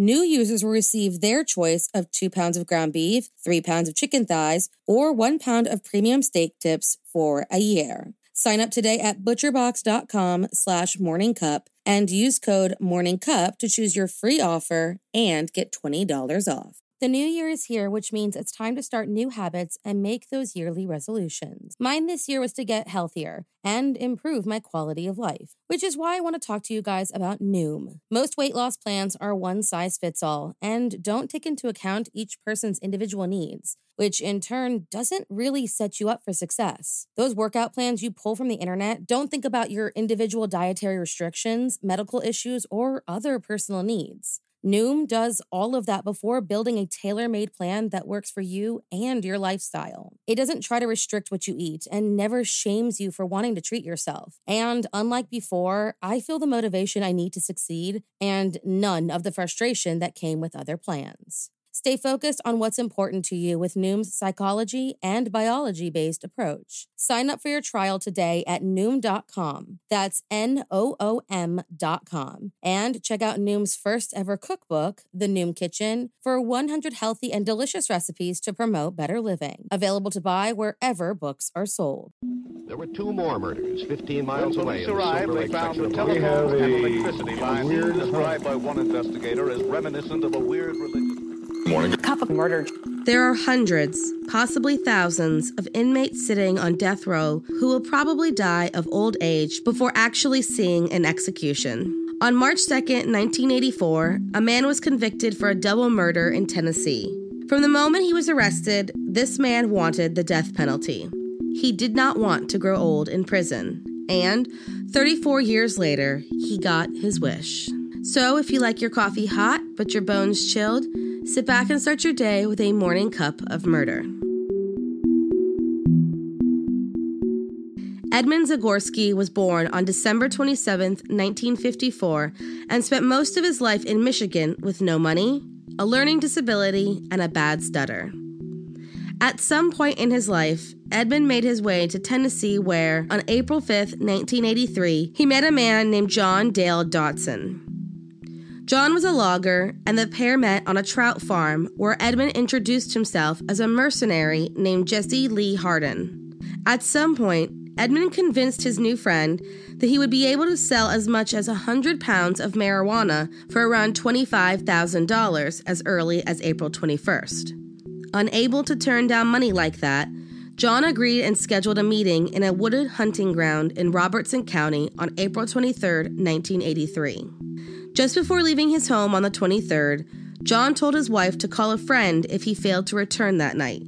New users will receive their choice of two pounds of ground beef, three pounds of chicken thighs, or one pound of premium steak tips for a year. Sign up today at butcherbox.com slash morningcup and use code morningcup to choose your free offer and get $20 off. The new year is here, which means it's time to start new habits and make those yearly resolutions. Mine this year was to get healthier and improve my quality of life, which is why I want to talk to you guys about Noom. Most weight loss plans are one size fits all and don't take into account each person's individual needs, which in turn doesn't really set you up for success. Those workout plans you pull from the internet don't think about your individual dietary restrictions, medical issues, or other personal needs. Noom does all of that before building a tailor made plan that works for you and your lifestyle. It doesn't try to restrict what you eat and never shames you for wanting to treat yourself. And unlike before, I feel the motivation I need to succeed and none of the frustration that came with other plans. Stay focused on what's important to you with Noom's psychology and biology based approach. Sign up for your trial today at Noom.com. That's N O O M.com. And check out Noom's first ever cookbook, The Noom Kitchen, for 100 healthy and delicious recipes to promote better living. Available to buy wherever books are sold. There were two more murders 15 miles when away. police arrived, they found the telephone and electricity line described by one investigator as reminiscent of a weird religion. Morning. Cup of murder. There are hundreds, possibly thousands, of inmates sitting on death row who will probably die of old age before actually seeing an execution. On March 2nd, 1984, a man was convicted for a double murder in Tennessee. From the moment he was arrested, this man wanted the death penalty. He did not want to grow old in prison. And 34 years later, he got his wish. So, if you like your coffee hot but your bones chilled, Sit back and start your day with a morning cup of murder. Edmund Zagorski was born on December 27, 1954, and spent most of his life in Michigan with no money, a learning disability, and a bad stutter. At some point in his life, Edmund made his way to Tennessee, where, on April 5, 1983, he met a man named John Dale Dotson. John was a logger, and the pair met on a trout farm where Edmund introduced himself as a mercenary named Jesse Lee Hardin. At some point, Edmund convinced his new friend that he would be able to sell as much as 100 pounds of marijuana for around $25,000 as early as April 21st. Unable to turn down money like that, John agreed and scheduled a meeting in a wooded hunting ground in Robertson County on April 23, 1983. Just before leaving his home on the 23rd, John told his wife to call a friend if he failed to return that night.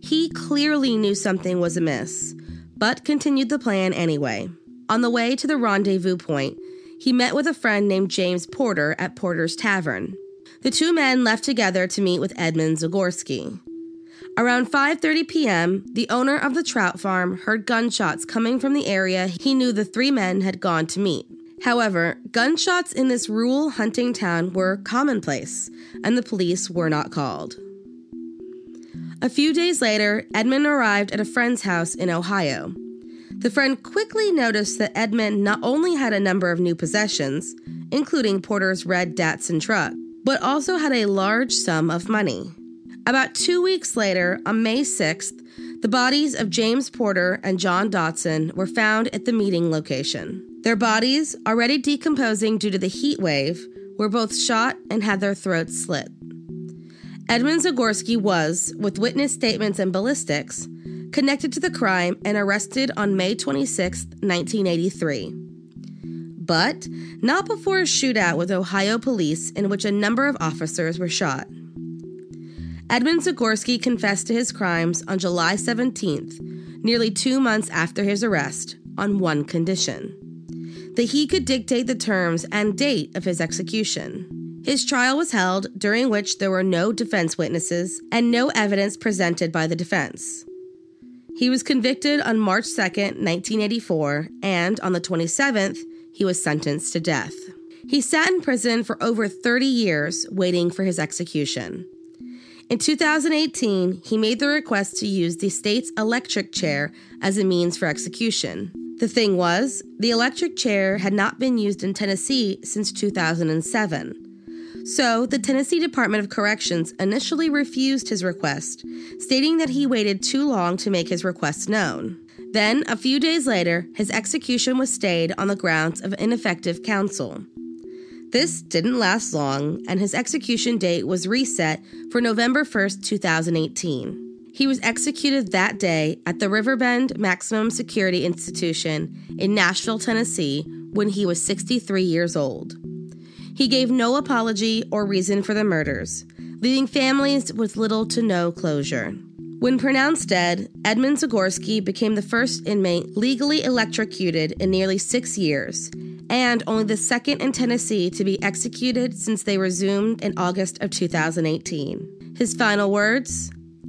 He clearly knew something was amiss, but continued the plan anyway. On the way to the rendezvous point, he met with a friend named James Porter at Porter's Tavern. The two men left together to meet with Edmund Zagorski. Around 5:30 p.m., the owner of the trout farm heard gunshots coming from the area he knew the three men had gone to meet. However, gunshots in this rural hunting town were commonplace, and the police were not called. A few days later, Edmund arrived at a friend's house in Ohio. The friend quickly noticed that Edmund not only had a number of new possessions, including Porter's red Datsun truck, but also had a large sum of money. About two weeks later, on May 6th, the bodies of James Porter and John Dotson were found at the meeting location. Their bodies, already decomposing due to the heat wave, were both shot and had their throats slit. Edmund Zagorski was, with witness statements and ballistics, connected to the crime and arrested on May 26, 1983. But not before a shootout with Ohio police in which a number of officers were shot. Edmund Zagorski confessed to his crimes on July 17th, nearly two months after his arrest, on one condition that he could dictate the terms and date of his execution. His trial was held, during which there were no defense witnesses and no evidence presented by the defense. He was convicted on March 2, 1984, and on the 27th, he was sentenced to death. He sat in prison for over 30 years waiting for his execution. In 2018, he made the request to use the state's electric chair as a means for execution. The thing was, the electric chair had not been used in Tennessee since 2007. So, the Tennessee Department of Corrections initially refused his request, stating that he waited too long to make his request known. Then, a few days later, his execution was stayed on the grounds of ineffective counsel. This didn't last long, and his execution date was reset for November 1st, 2018. He was executed that day at the Riverbend Maximum Security Institution in Nashville, Tennessee, when he was 63 years old. He gave no apology or reason for the murders, leaving families with little to no closure. When pronounced dead, Edmund Zagorski became the first inmate legally electrocuted in nearly six years and only the second in Tennessee to be executed since they resumed in August of 2018. His final words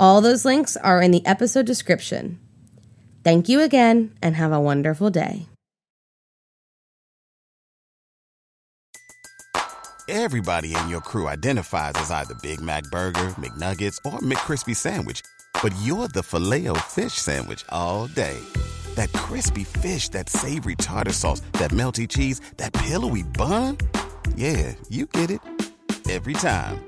All those links are in the episode description. Thank you again and have a wonderful day. Everybody in your crew identifies as either Big Mac Burger, McNuggets, or McCrispy Sandwich, but you're the filet fish Sandwich all day. That crispy fish, that savory tartar sauce, that melty cheese, that pillowy bun. Yeah, you get it every time.